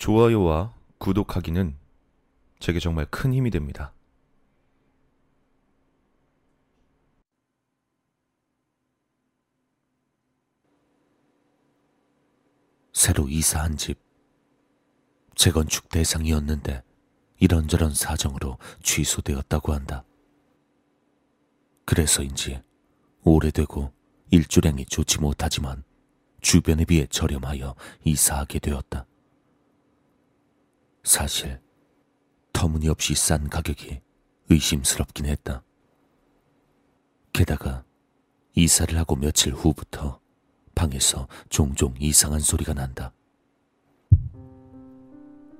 좋아요와 구독하기는 제게 정말 큰 힘이 됩니다. 새로 이사한 집. 재건축 대상이었는데 이런저런 사정으로 취소되었다고 한다. 그래서인지 오래되고 일주량이 좋지 못하지만 주변에 비해 저렴하여 이사하게 되었다. 사실 터무니없이 싼 가격이 의심스럽긴 했다. 게다가 이사를 하고 며칠 후부터 방에서 종종 이상한 소리가 난다.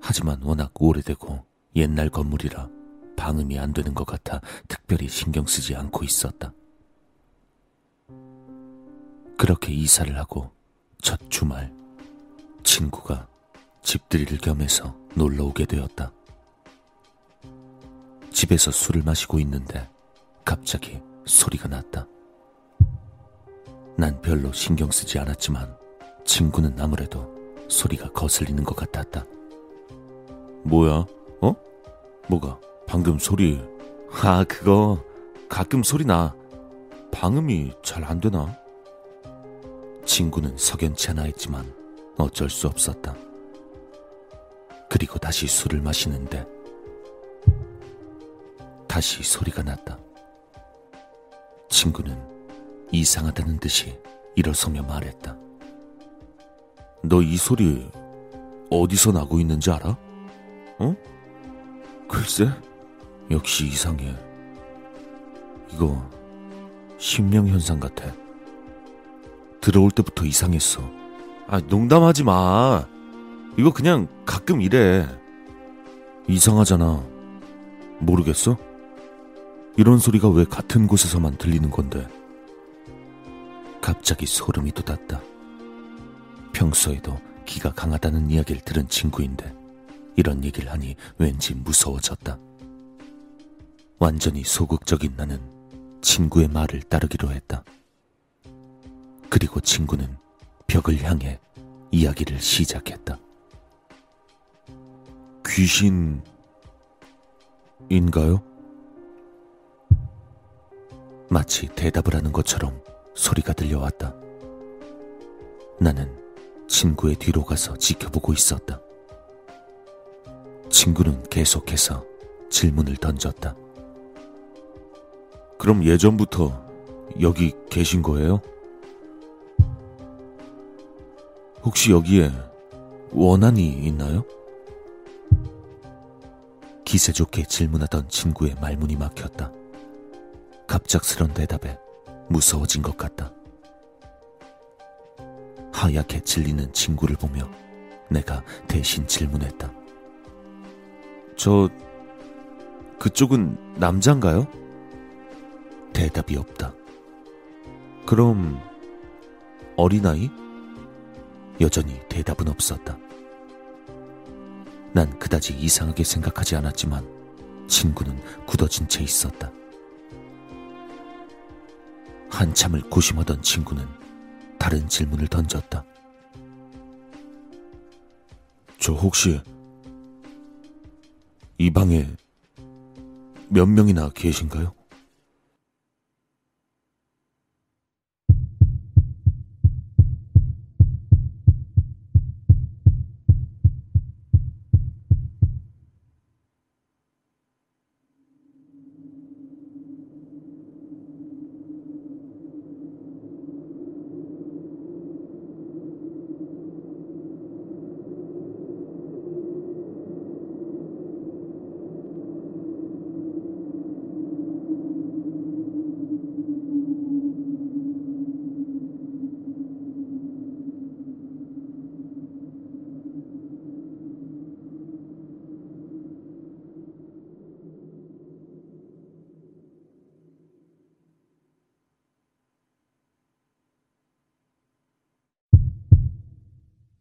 하지만 워낙 오래되고 옛날 건물이라 방음이 안 되는 것 같아 특별히 신경 쓰지 않고 있었다. 그렇게 이사를 하고 첫 주말 친구가 집들이를 겸해서 놀러 오게 되었다. 집에서 술을 마시고 있는데 갑자기 소리가 났다. 난 별로 신경 쓰지 않았지만 친구는 아무래도 소리가 거슬리는 것 같았다. 뭐야? 어? 뭐가? 방금 소리. 아, 그거 가끔 소리 나. 방음이 잘 안 되나? 친구는 석연치 않아 했지만 어쩔 수 없었다. 그리고 다시 술을 마시는데 다시 소리가 났다. 친구는 이상하다는 듯이 일어서며 말했다. 너 이 소리 어디서 나고 있는지 알아? 어? 글쎄, 역시 이상해. 이거 심령 현상 같아. 들어올 때부터 이상했어. 아, 농담하지 마. 이거 그냥 가끔 이래. 이상하잖아. 모르겠어? 이런 소리가 왜 같은 곳에서만 들리는 건데? 갑자기 소름이 돋았다. 평소에도 기가 강하다는 이야기를 들은 친구인데 이런 얘기를 하니 왠지 무서워졌다. 완전히 소극적인 나는 친구의 말을 따르기로 했다. 그리고 친구는 벽을 향해 이야기를 시작했다. 귀신인가요? 마치 대답을 하는 것처럼 소리가 들려왔다. 나는 친구의 뒤로 가서 지켜보고 있었다. 친구는 계속해서 질문을 던졌다. 그럼 예전부터 여기 계신 거예요? 혹시 여기에 원한이 있나요? 기세 좋게 질문하던 친구의 말문이 막혔다. 갑작스런 대답에 무서워진 것 같다. 하얗게 질리는 친구를 보며 내가 대신 질문했다. 저, 그쪽은 남잔가요? 대답이 없다. 그럼, 어린아이? 여전히 대답은 없었다. 난 그다지 이상하게 생각하지 않았지만 친구는 굳어진 채 있었다. 한참을 고심하던 친구는 다른 질문을 던졌다. 저 혹시 이 방에 몇 명이나 계신가요?